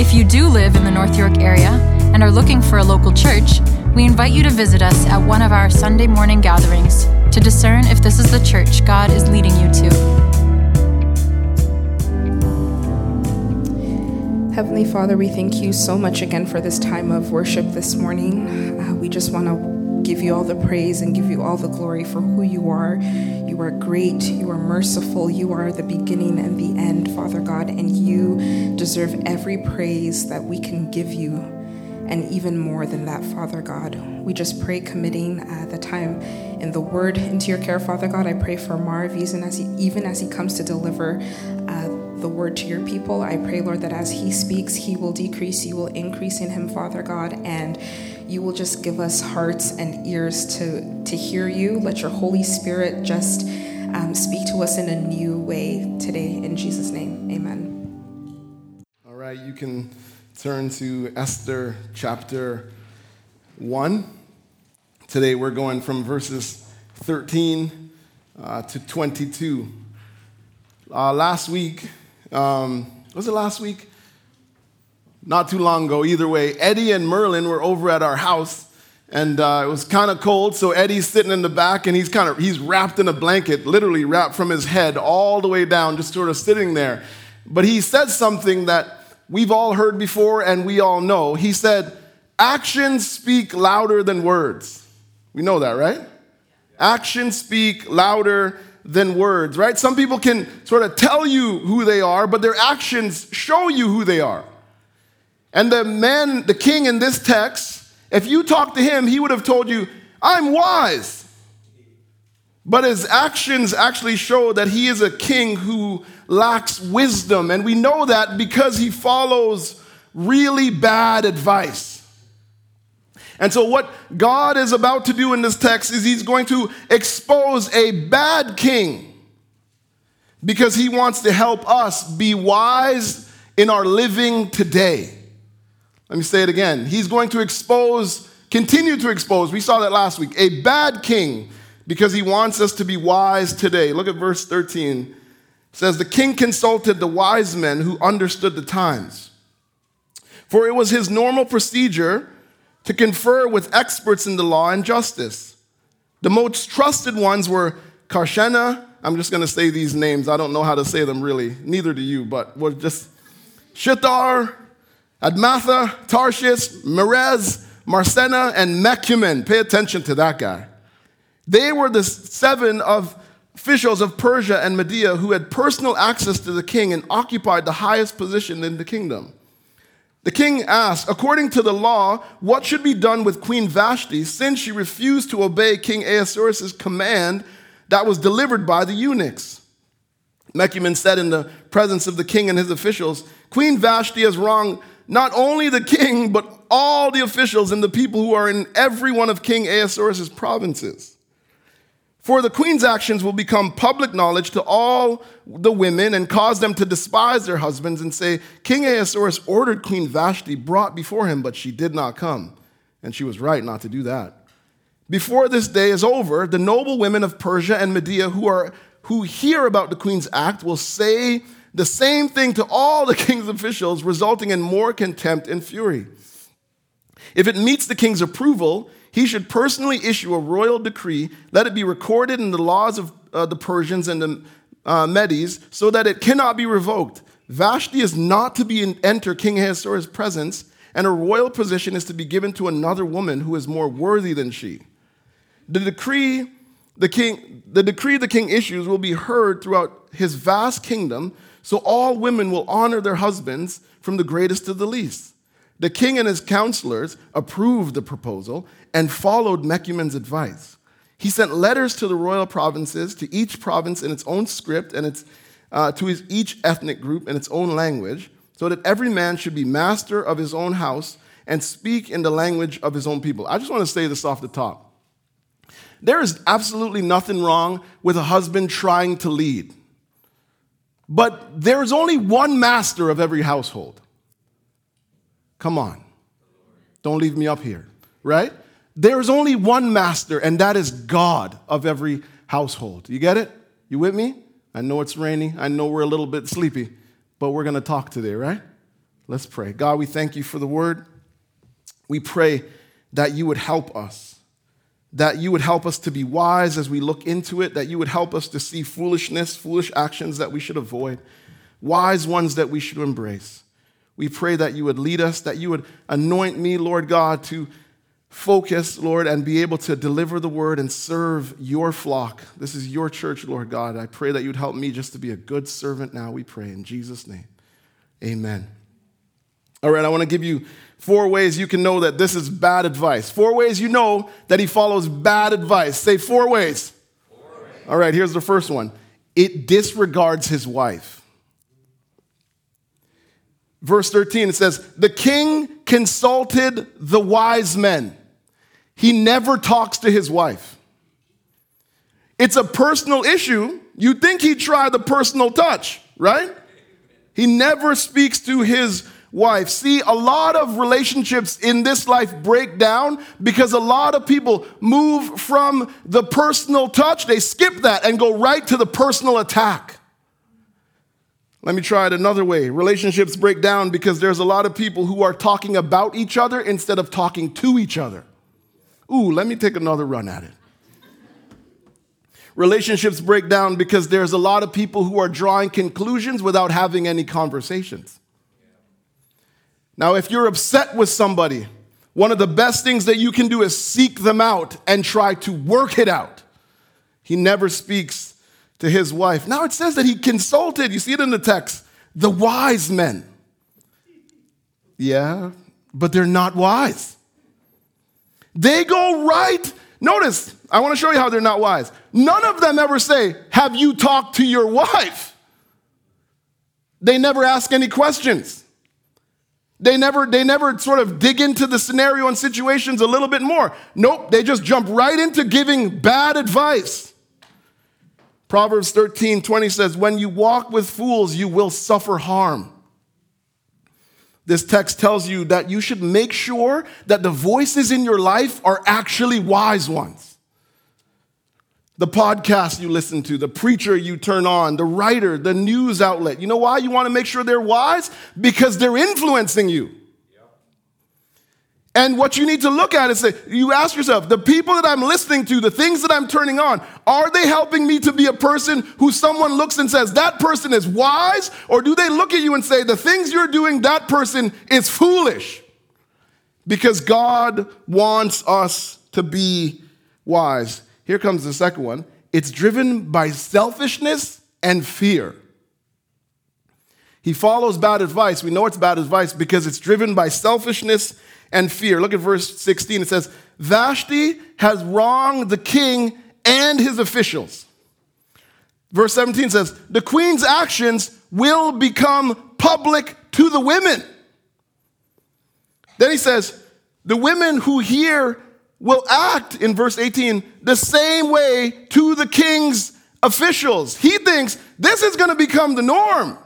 If you do live in the North York area and are looking for a local church, we invite you to visit us at one of our Sunday morning gatherings to discern if this is the church God is leading you to. Heavenly Father, we thank you so much again for this time of worship this morning. Uh, we just want to give you all the praise and give you all the glory for who you are. You are great, you are merciful, you are the beginning and the end, Father God, and you deserve every praise that we can give you and even more than that, Father God. We just pray committing uh, the time in the Word into your care, Father God. I pray for Marv, even as he, even as he comes to deliver uh, the word to your people. I pray, Lord, that as He speaks, He will decrease, you will increase in Him, Father God, and you will just give us hearts and ears to, to hear you. Let your Holy Spirit just um, speak to us in a new way today. In Jesus' name, amen. All right, you can turn to Esther chapter 1. Today we're going from verses 13 uh, to 22. Uh, last week, um, was it last week? Not too long ago, either way. Eddie and Merlin were over at our house, and uh, it was kind of cold. So Eddie's sitting in the back, and he's kind of he's wrapped in a blanket, literally wrapped from his head all the way down, just sort of sitting there. But he said something that we've all heard before, and we all know. He said, "Actions speak louder than words." We know that, right? Actions speak louder than words, right? Some people can sort of tell you who they are, but their actions show you who they are. And the man, the king in this text, if you talk to him, he would have told you, I'm wise. But his actions actually show that he is a king who lacks wisdom. And we know that because he follows really bad advice. And so, what God is about to do in this text is He's going to expose a bad king because He wants to help us be wise in our living today. Let me say it again. He's going to expose, continue to expose, we saw that last week, a bad king because He wants us to be wise today. Look at verse 13. It says, The king consulted the wise men who understood the times. For it was his normal procedure to confer with experts in the law and justice. The most trusted ones were Carshena. I'm just going to say these names. I don't know how to say them really. Neither do you, but we're just Shithar, Admatha, Tarshish, Merez, Marsena, and Mecumen. Pay attention to that guy. They were the seven of officials of Persia and Media who had personal access to the king and occupied the highest position in the kingdom. The king asked, according to the law, what should be done with Queen Vashti since she refused to obey King Ahasuerus' command that was delivered by the eunuchs? Mecumen said in the presence of the king and his officials, Queen Vashti has wronged not only the king, but all the officials and the people who are in every one of King Ahasuerus' provinces. For the queen's actions will become public knowledge to all the women and cause them to despise their husbands and say, King Ahasuerus ordered Queen Vashti brought before him, but she did not come. And she was right not to do that. Before this day is over, the noble women of Persia and Media who, are, who hear about the queen's act will say the same thing to all the king's officials, resulting in more contempt and fury. If it meets the king's approval, he should personally issue a royal decree, let it be recorded in the laws of uh, the Persians and the uh, Medes, so that it cannot be revoked. Vashti is not to be in, enter King Ahasuerus' presence, and her royal position is to be given to another woman who is more worthy than she. The decree the king, the decree the king issues will be heard throughout his vast kingdom, so all women will honor their husbands from the greatest to the least. The king and his counselors approved the proposal and followed Mecumen's advice. He sent letters to the royal provinces, to each province in its own script and its, uh, to his, each ethnic group in its own language, so that every man should be master of his own house and speak in the language of his own people. I just want to say this off the top. There is absolutely nothing wrong with a husband trying to lead. But there is only one master of every household. Come on. Don't leave me up here, right? There is only one master, and that is God of every household. You get it? You with me? I know it's rainy. I know we're a little bit sleepy, but we're going to talk today, right? Let's pray. God, we thank you for the word. We pray that you would help us, that you would help us to be wise as we look into it, that you would help us to see foolishness, foolish actions that we should avoid, wise ones that we should embrace. We pray that you would lead us, that you would anoint me, Lord God, to focus, Lord, and be able to deliver the word and serve your flock. This is your church, Lord God. I pray that you'd help me just to be a good servant now, we pray in Jesus' name. Amen. All right, I want to give you four ways you can know that this is bad advice. Four ways you know that he follows bad advice. Say four ways. Four. All right, here's the first one it disregards his wife. Verse 13, it says, The king consulted the wise men. He never talks to his wife. It's a personal issue. You'd think he'd try the personal touch, right? He never speaks to his wife. See, a lot of relationships in this life break down because a lot of people move from the personal touch, they skip that and go right to the personal attack. Let me try it another way. Relationships break down because there's a lot of people who are talking about each other instead of talking to each other. Ooh, let me take another run at it. Relationships break down because there's a lot of people who are drawing conclusions without having any conversations. Now, if you're upset with somebody, one of the best things that you can do is seek them out and try to work it out. He never speaks to his wife. Now it says that he consulted, you see it in the text, the wise men. Yeah, but they're not wise. They go right. Notice, I want to show you how they're not wise. None of them ever say, Have you talked to your wife? They never ask any questions. They never, they never sort of dig into the scenario and situations a little bit more. Nope, they just jump right into giving bad advice. Proverbs 13 20 says, When you walk with fools, you will suffer harm. This text tells you that you should make sure that the voices in your life are actually wise ones. The podcast you listen to, the preacher you turn on, the writer, the news outlet. You know why you want to make sure they're wise? Because they're influencing you. And what you need to look at is say, you ask yourself, the people that I'm listening to, the things that I'm turning on, are they helping me to be a person who someone looks and says, that person is wise? Or do they look at you and say, the things you're doing, that person is foolish? Because God wants us to be wise. Here comes the second one it's driven by selfishness and fear. He follows bad advice. We know it's bad advice because it's driven by selfishness and fear. Look at verse 16. It says, Vashti has wronged the king and his officials. Verse 17 says, The queen's actions will become public to the women. Then he says, The women who hear will act, in verse 18, the same way to the king's officials. He thinks this is going to become the norm.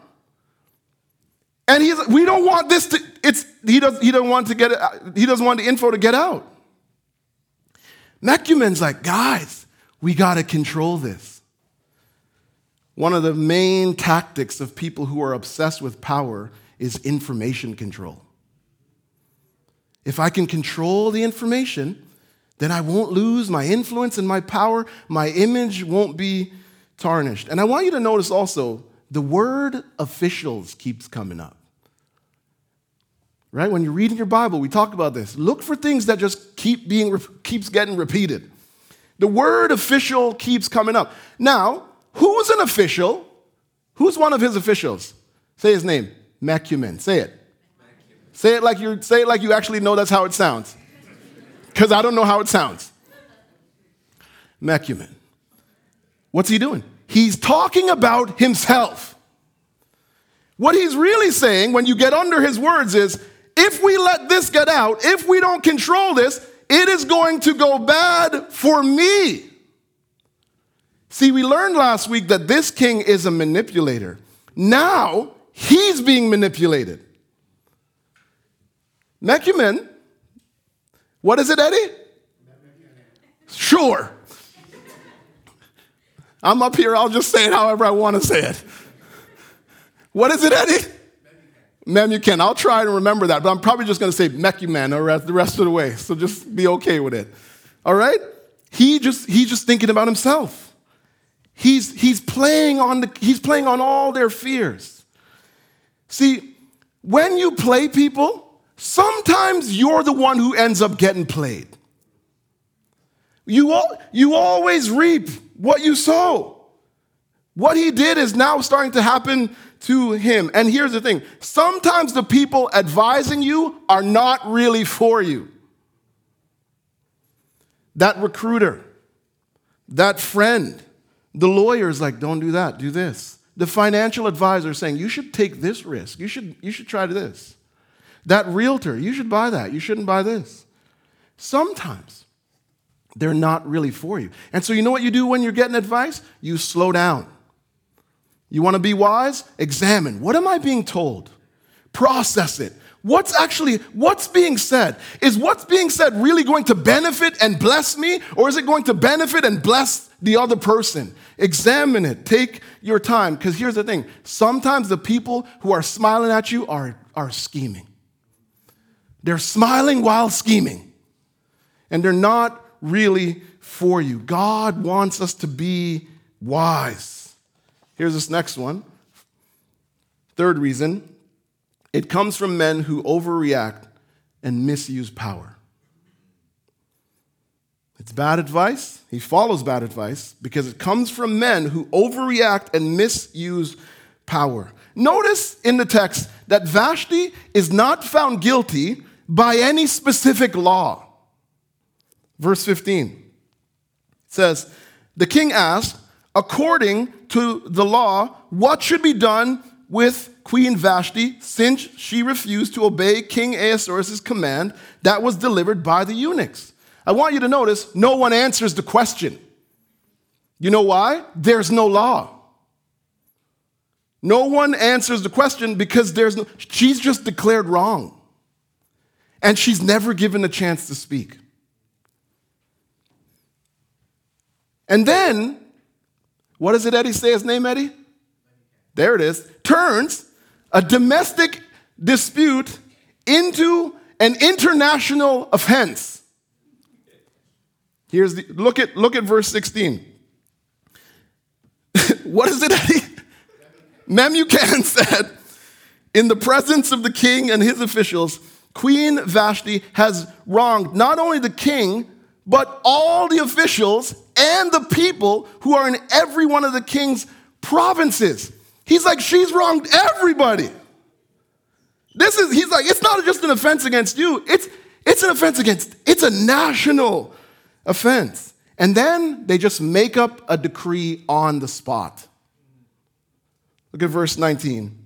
And he's, we don't want this to, it's, he, does, he doesn't want to get he doesn't want the info to get out. Mecumen's like, guys, we got to control this. One of the main tactics of people who are obsessed with power is information control. If I can control the information, then I won't lose my influence and my power. My image won't be tarnished. And I want you to notice also the word officials keeps coming up. Right? When you're reading your Bible, we talk about this. Look for things that just keep being keeps getting repeated. The word official keeps coming up. Now, who's an official? Who's one of his officials? Say his name. Mecumen. Say it. Say it like you say it like you actually know that's how it sounds. Because I don't know how it sounds. Mecumen. What's he doing? He's talking about himself. What he's really saying when you get under his words is if we let this get out, if we don't control this, it is going to go bad for me. See, we learned last week that this king is a manipulator. Now he's being manipulated. Mecumen, what is it, Eddie? Sure. I'm up here, I'll just say it however I want to say it. What is it, Eddie? Memucan. I'll try to remember that, but I'm probably just going to say Mecuman the rest of the way. So just be okay with it. All right? He just he's just thinking about himself. He's he's playing on the he's playing on all their fears. See, when you play people, sometimes you're the one who ends up getting played. You, you always reap what you sow. What he did is now starting to happen to him. And here's the thing sometimes the people advising you are not really for you. That recruiter, that friend, the lawyer is like, don't do that, do this. The financial advisor is saying, you should take this risk, you should, you should try this. That realtor, you should buy that, you shouldn't buy this. Sometimes they're not really for you. And so, you know what you do when you're getting advice? You slow down. You want to be wise? Examine. What am I being told? Process it. What's actually what's being said? Is what's being said really going to benefit and bless me or is it going to benefit and bless the other person? Examine it. Take your time because here's the thing. Sometimes the people who are smiling at you are, are scheming. They're smiling while scheming. And they're not really for you. God wants us to be wise. Here's this next one. Third reason it comes from men who overreact and misuse power. It's bad advice. He follows bad advice because it comes from men who overreact and misuse power. Notice in the text that Vashti is not found guilty by any specific law. Verse 15 says, The king asked, according to the law, what should be done with Queen Vashti since she refused to obey King Ahasuerus' command that was delivered by the eunuchs? I want you to notice no one answers the question. You know why? There's no law. No one answers the question because there's no, she's just declared wrong. And she's never given a chance to speak. And then, what does it Eddie say his name, Eddie? There it is. Turns a domestic dispute into an international offense. Here's the look at look at verse 16. what is it, Eddie? Memucan said, in the presence of the king and his officials, Queen Vashti has wronged not only the king, but all the officials and the people who are in every one of the king's provinces. He's like, she's wronged everybody. This is, he's like, it's not just an offense against you, it's, it's an offense against, it's a national offense. And then they just make up a decree on the spot. Look at verse 19.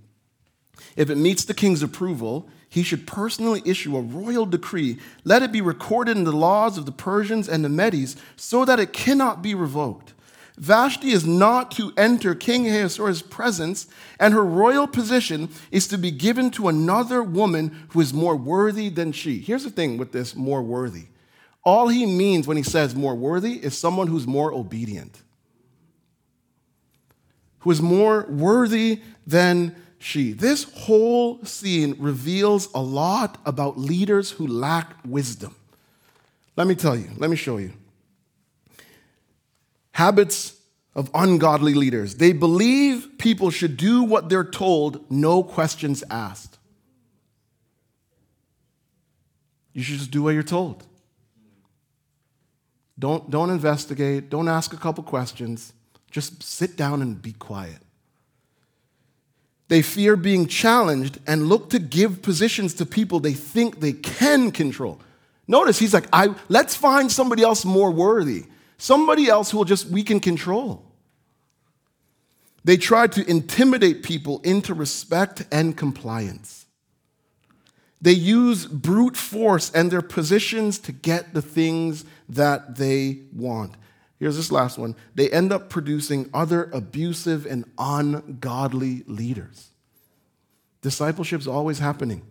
If it meets the king's approval, he should personally issue a royal decree. Let it be recorded in the laws of the Persians and the Medes so that it cannot be revoked. Vashti is not to enter King Ahasuerus' presence, and her royal position is to be given to another woman who is more worthy than she. Here's the thing with this more worthy. All he means when he says more worthy is someone who's more obedient, who is more worthy than she. This whole scene reveals a lot about leaders who lack wisdom. Let me tell you, let me show you. Habits of ungodly leaders. They believe people should do what they're told, no questions asked. You should just do what you're told. Don't, don't investigate, don't ask a couple questions. Just sit down and be quiet. They fear being challenged and look to give positions to people they think they can control. Notice he's like, I, let's find somebody else more worthy, somebody else who will just we can control. They try to intimidate people into respect and compliance. They use brute force and their positions to get the things that they want. Here's this last one. They end up producing other abusive and ungodly leaders. Discipleship's always happening.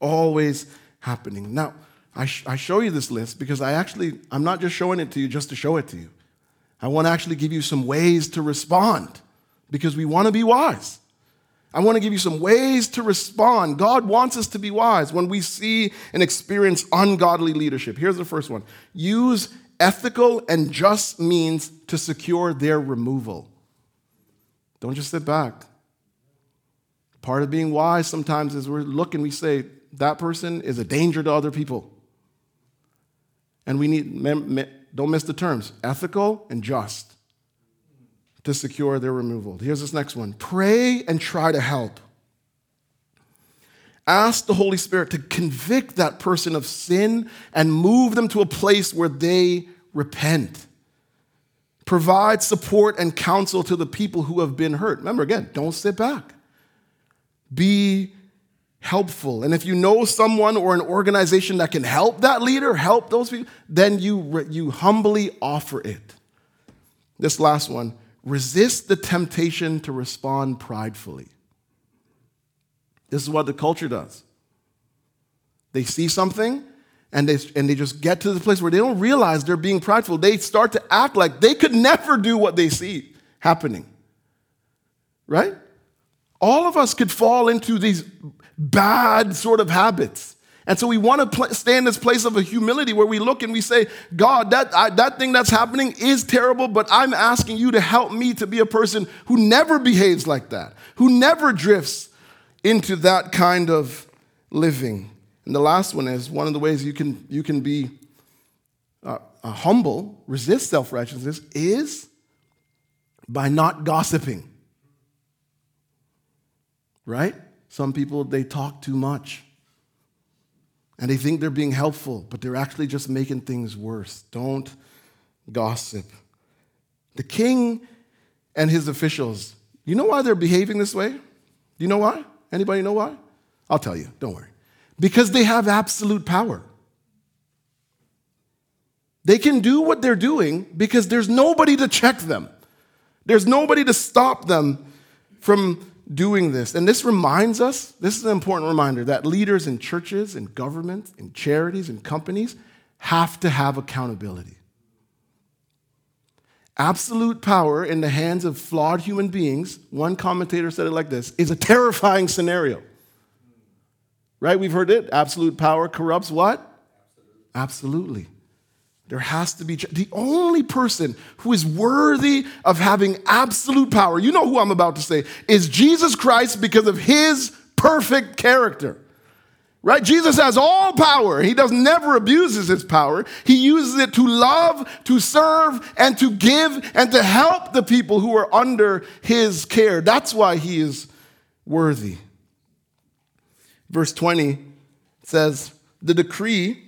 Always happening. Now, I, sh- I show you this list because I actually, I'm not just showing it to you just to show it to you. I want to actually give you some ways to respond because we want to be wise. I want to give you some ways to respond. God wants us to be wise when we see and experience ungodly leadership. Here's the first one use ethical and just means to secure their removal. Don't just sit back. Part of being wise sometimes is we're looking, we say, that person is a danger to other people. And we need, don't miss the terms, ethical and just to secure their removal. Here's this next one pray and try to help. Ask the Holy Spirit to convict that person of sin and move them to a place where they repent. Provide support and counsel to the people who have been hurt. Remember, again, don't sit back. Be helpful. And if you know someone or an organization that can help that leader, help those people, then you, you humbly offer it. This last one resist the temptation to respond pridefully. This is what the culture does. They see something and they, and they just get to the place where they don't realize they're being prideful. They start to act like they could never do what they see happening. Right? All of us could fall into these bad sort of habits. And so we want to pl- stay in this place of a humility where we look and we say, God, that, I, that thing that's happening is terrible, but I'm asking you to help me to be a person who never behaves like that, who never drifts into that kind of living. And the last one is one of the ways you can, you can be uh, humble, resist self righteousness, is by not gossiping. Right? Some people, they talk too much. And they think they're being helpful, but they're actually just making things worse. Don't gossip. The king and his officials, you know why they're behaving this way? Do you know why? Anybody know why? I'll tell you, don't worry. Because they have absolute power. They can do what they're doing because there's nobody to check them. There's nobody to stop them from doing this. And this reminds us this is an important reminder that leaders in churches and governments and charities and companies have to have accountability. Absolute power in the hands of flawed human beings, one commentator said it like this, is a terrifying scenario. Right? We've heard it. Absolute power corrupts what? Absolutely. There has to be the only person who is worthy of having absolute power. You know who I'm about to say is Jesus Christ because of his perfect character. Right? Jesus has all power. He does never abuses his power. He uses it to love, to serve, and to give and to help the people who are under his care. That's why he is worthy. Verse 20 says, The decree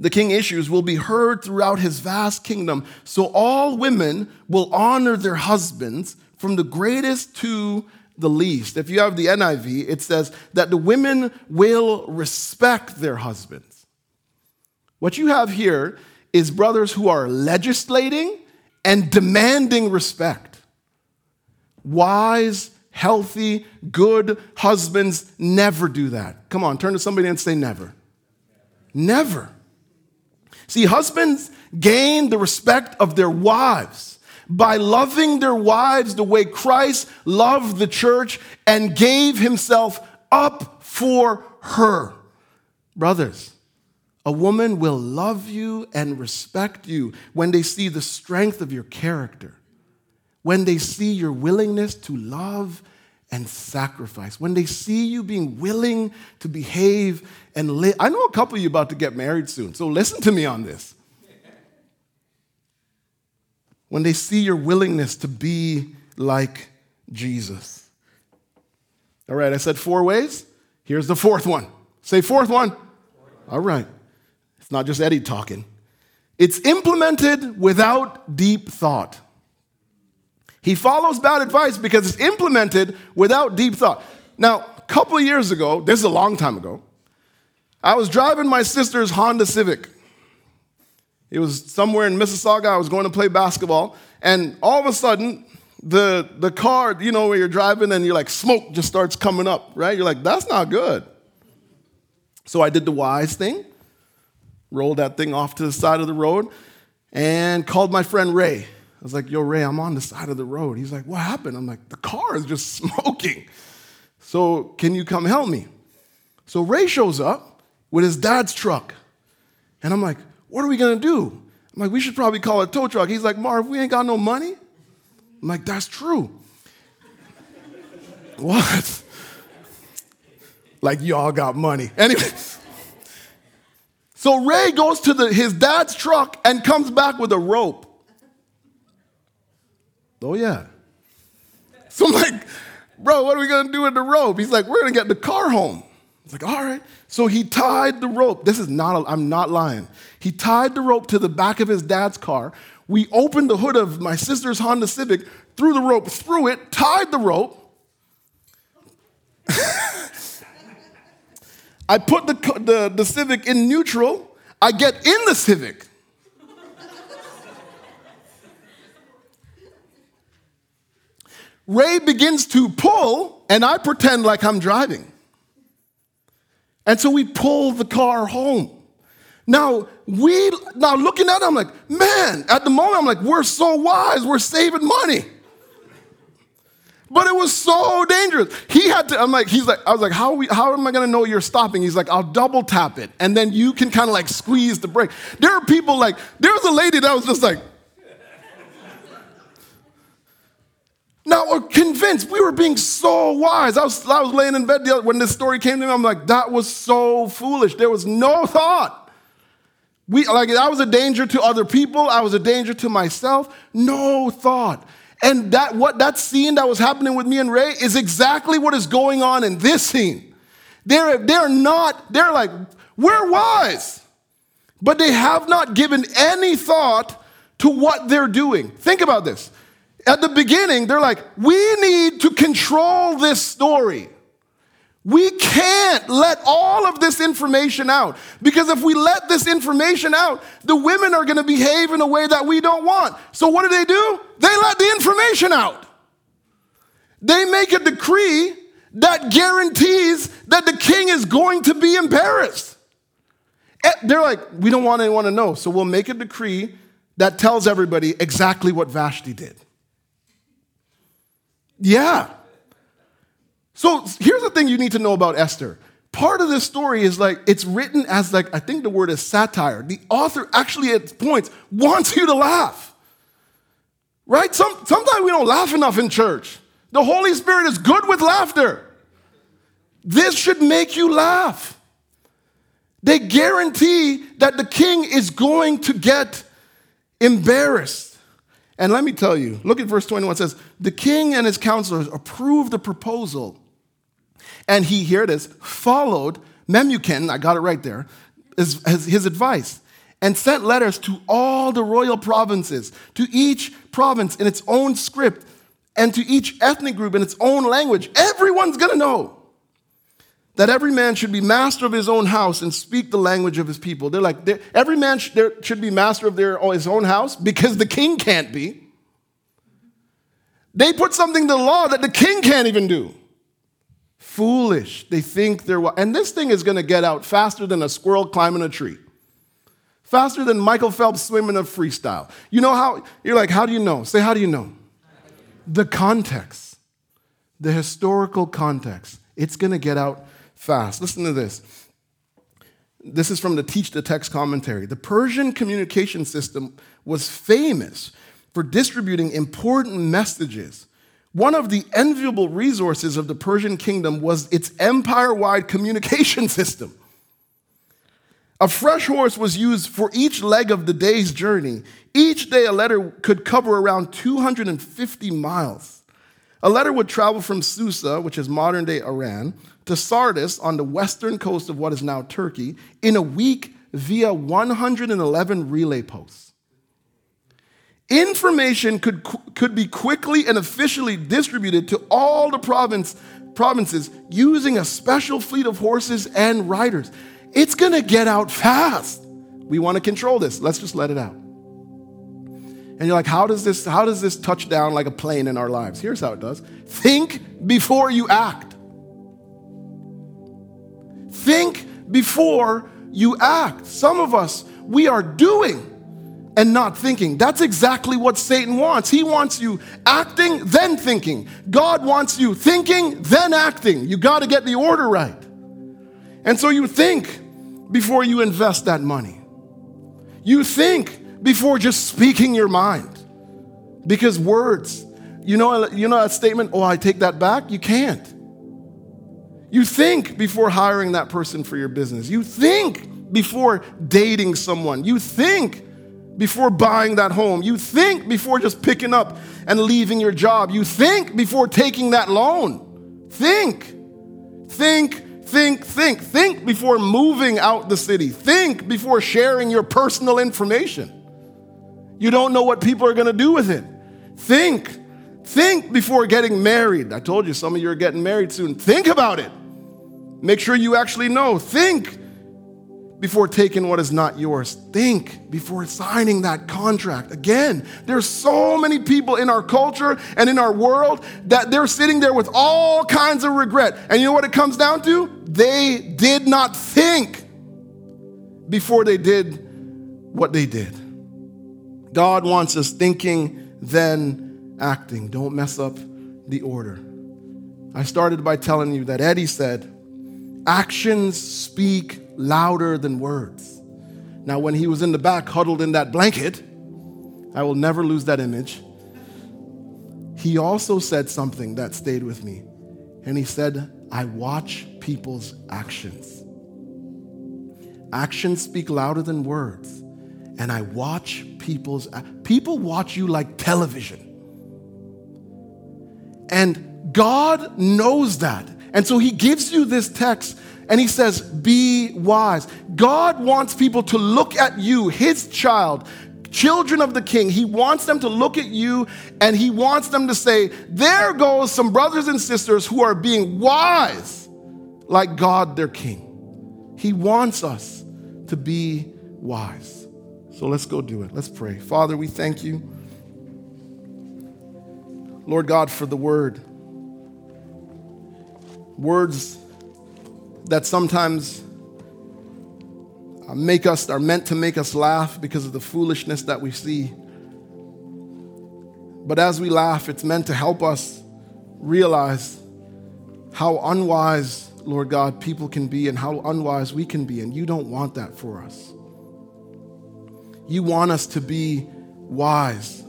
the king issues will be heard throughout his vast kingdom. So all women will honor their husbands from the greatest to the least. If you have the NIV, it says that the women will respect their husbands. What you have here is brothers who are legislating and demanding respect. Wise, healthy, good husbands never do that. Come on, turn to somebody and say never. Never. See, husbands gain the respect of their wives by loving their wives the way Christ loved the church and gave himself up for her. Brothers, a woman will love you and respect you when they see the strength of your character, when they see your willingness to love and sacrifice, when they see you being willing to behave and live. I know a couple of you about to get married soon, so listen to me on this. When they see your willingness to be like Jesus. All right, I said four ways. Here's the fourth one. Say fourth one. All right. It's not just Eddie talking. It's implemented without deep thought. He follows bad advice because it's implemented without deep thought. Now, a couple years ago, this is a long time ago, I was driving my sister's Honda Civic. It was somewhere in Mississauga. I was going to play basketball, and all of a sudden, the, the car, you know, where you're driving and you're like, smoke just starts coming up, right? You're like, that's not good. So I did the wise thing, rolled that thing off to the side of the road, and called my friend Ray. I was like, yo, Ray, I'm on the side of the road. He's like, what happened? I'm like, the car is just smoking. So can you come help me? So Ray shows up with his dad's truck. And I'm like, what are we gonna do? I'm like, we should probably call a tow truck. He's like, Marv, we ain't got no money. I'm like, that's true. what? like y'all got money. Anyway. So Ray goes to the, his dad's truck and comes back with a rope. Oh, yeah. So I'm like, bro, what are we gonna do with the rope? He's like, we're gonna get the car home. Like, all right. So he tied the rope. This is not, i am not lying. He tied the rope to the back of his dad's car. We opened the hood of my sister's Honda Civic, threw the rope through it, tied the rope. I put the, the, the Civic in neutral. I get in the Civic. Ray begins to pull, and I pretend like I'm driving. And so we pull the car home. Now, we, now looking at it, I'm like, man, at the moment, I'm like, we're so wise, we're saving money. But it was so dangerous. He had to, I'm like, he's like, I was like, how, we, how am I gonna know you're stopping? He's like, I'll double tap it. And then you can kind of like squeeze the brake. There are people like, there was a lady that was just like, Now we're convinced we were being so wise. I was, I was laying in bed other, when this story came to me. I'm like, that was so foolish. There was no thought. We like I was a danger to other people. I was a danger to myself. No thought. And that what that scene that was happening with me and Ray is exactly what is going on in this scene. They're, they're not, they're like, we're wise, but they have not given any thought to what they're doing. Think about this. At the beginning, they're like, we need to control this story. We can't let all of this information out because if we let this information out, the women are going to behave in a way that we don't want. So, what do they do? They let the information out. They make a decree that guarantees that the king is going to be embarrassed. Eh, they're like, we don't want anyone to know, so we'll make a decree that tells everybody exactly what Vashti did. Yeah. So here's the thing you need to know about Esther. Part of this story is like, it's written as like, I think the word is satire. The author actually at points wants you to laugh. Right? Some, sometimes we don't laugh enough in church. The Holy Spirit is good with laughter. This should make you laugh. They guarantee that the king is going to get embarrassed. And let me tell you, look at verse 21 it says, The king and his counselors approved the proposal. And he, here it is, followed Memucan, I got it right there, his, his advice, and sent letters to all the royal provinces, to each province in its own script, and to each ethnic group in its own language. Everyone's gonna know that every man should be master of his own house and speak the language of his people. They're like, they're, every man sh- should be master of their, his own house because the king can't be. They put something to the law that the king can't even do. Foolish. They think they're, and this thing is going to get out faster than a squirrel climbing a tree. Faster than Michael Phelps swimming a freestyle. You know how, you're like, how do you know? Say, how do you know? The context, the historical context. It's going to get out fast. Listen to this. This is from the Teach the Text commentary. The Persian communication system was famous for distributing important messages. One of the enviable resources of the Persian kingdom was its empire wide communication system. A fresh horse was used for each leg of the day's journey. Each day, a letter could cover around 250 miles. A letter would travel from Susa, which is modern day Iran, to Sardis on the western coast of what is now Turkey in a week via 111 relay posts. information could, could be quickly and efficiently distributed to all the province, provinces using a special fleet of horses and riders. It's going to get out fast. We want to control this. Let's just let it out. And you're like, how does this how does this touch down like a plane in our lives? Here's how it does. Think before you act. Think before you act. Some of us, we are doing and not thinking. That's exactly what Satan wants. He wants you acting, then thinking. God wants you thinking, then acting. You got to get the order right. And so you think before you invest that money. You think before just speaking your mind. Because words, you know, you know that statement, oh, I take that back? You can't. You think before hiring that person for your business. You think before dating someone. You think before buying that home. You think before just picking up and leaving your job. You think before taking that loan. Think, think, think, think. Think before moving out the city. Think before sharing your personal information. You don't know what people are going to do with it. Think. Think before getting married. I told you some of you are getting married soon. Think about it. Make sure you actually know. Think before taking what is not yours. Think before signing that contract. Again, there's so many people in our culture and in our world that they're sitting there with all kinds of regret. And you know what it comes down to? They did not think before they did what they did. God wants us thinking, then acting. Don't mess up the order. I started by telling you that Eddie said, actions speak louder than words. Now, when he was in the back, huddled in that blanket, I will never lose that image. He also said something that stayed with me. And he said, I watch people's actions. Actions speak louder than words. And I watch people's people watch you like television. And God knows that. And so he gives you this text and he says, Be wise. God wants people to look at you, his child, children of the king. He wants them to look at you and he wants them to say, There goes some brothers and sisters who are being wise like God, their king. He wants us to be wise. So let's go do it. Let's pray. Father, we thank you. Lord God, for the word. Words that sometimes uh, make us are meant to make us laugh because of the foolishness that we see. But as we laugh, it's meant to help us realize how unwise, Lord God, people can be and how unwise we can be. And you don't want that for us. You want us to be wise.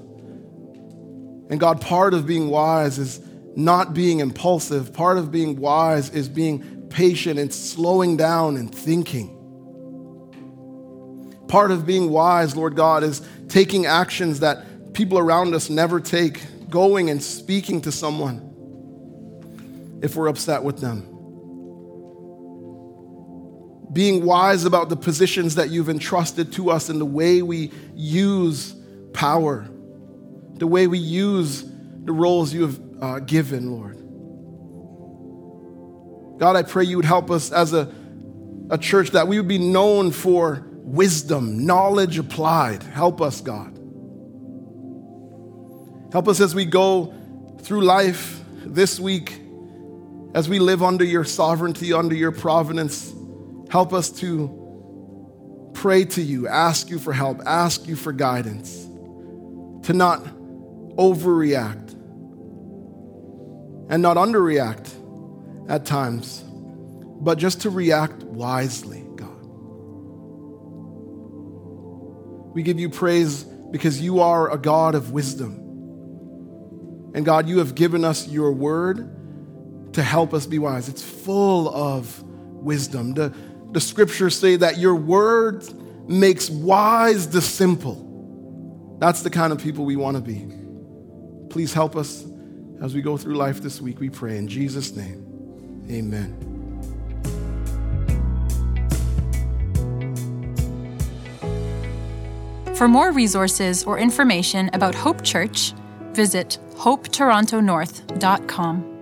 And God, part of being wise is not being impulsive. Part of being wise is being patient and slowing down and thinking. Part of being wise, Lord God, is taking actions that people around us never take, going and speaking to someone if we're upset with them. Being wise about the positions that you've entrusted to us and the way we use power, the way we use the roles you have uh, given, Lord. God, I pray you would help us as a, a church that we would be known for wisdom, knowledge applied. Help us, God. Help us as we go through life this week, as we live under your sovereignty, under your providence. Help us to pray to you, ask you for help, ask you for guidance, to not overreact and not underreact at times, but just to react wisely, God. We give you praise because you are a God of wisdom. And God, you have given us your word to help us be wise. It's full of wisdom. The, the scriptures say that your word makes wise the simple. That's the kind of people we want to be. Please help us as we go through life this week, we pray in Jesus' name. Amen. For more resources or information about Hope Church, visit hopetorontonorth.com.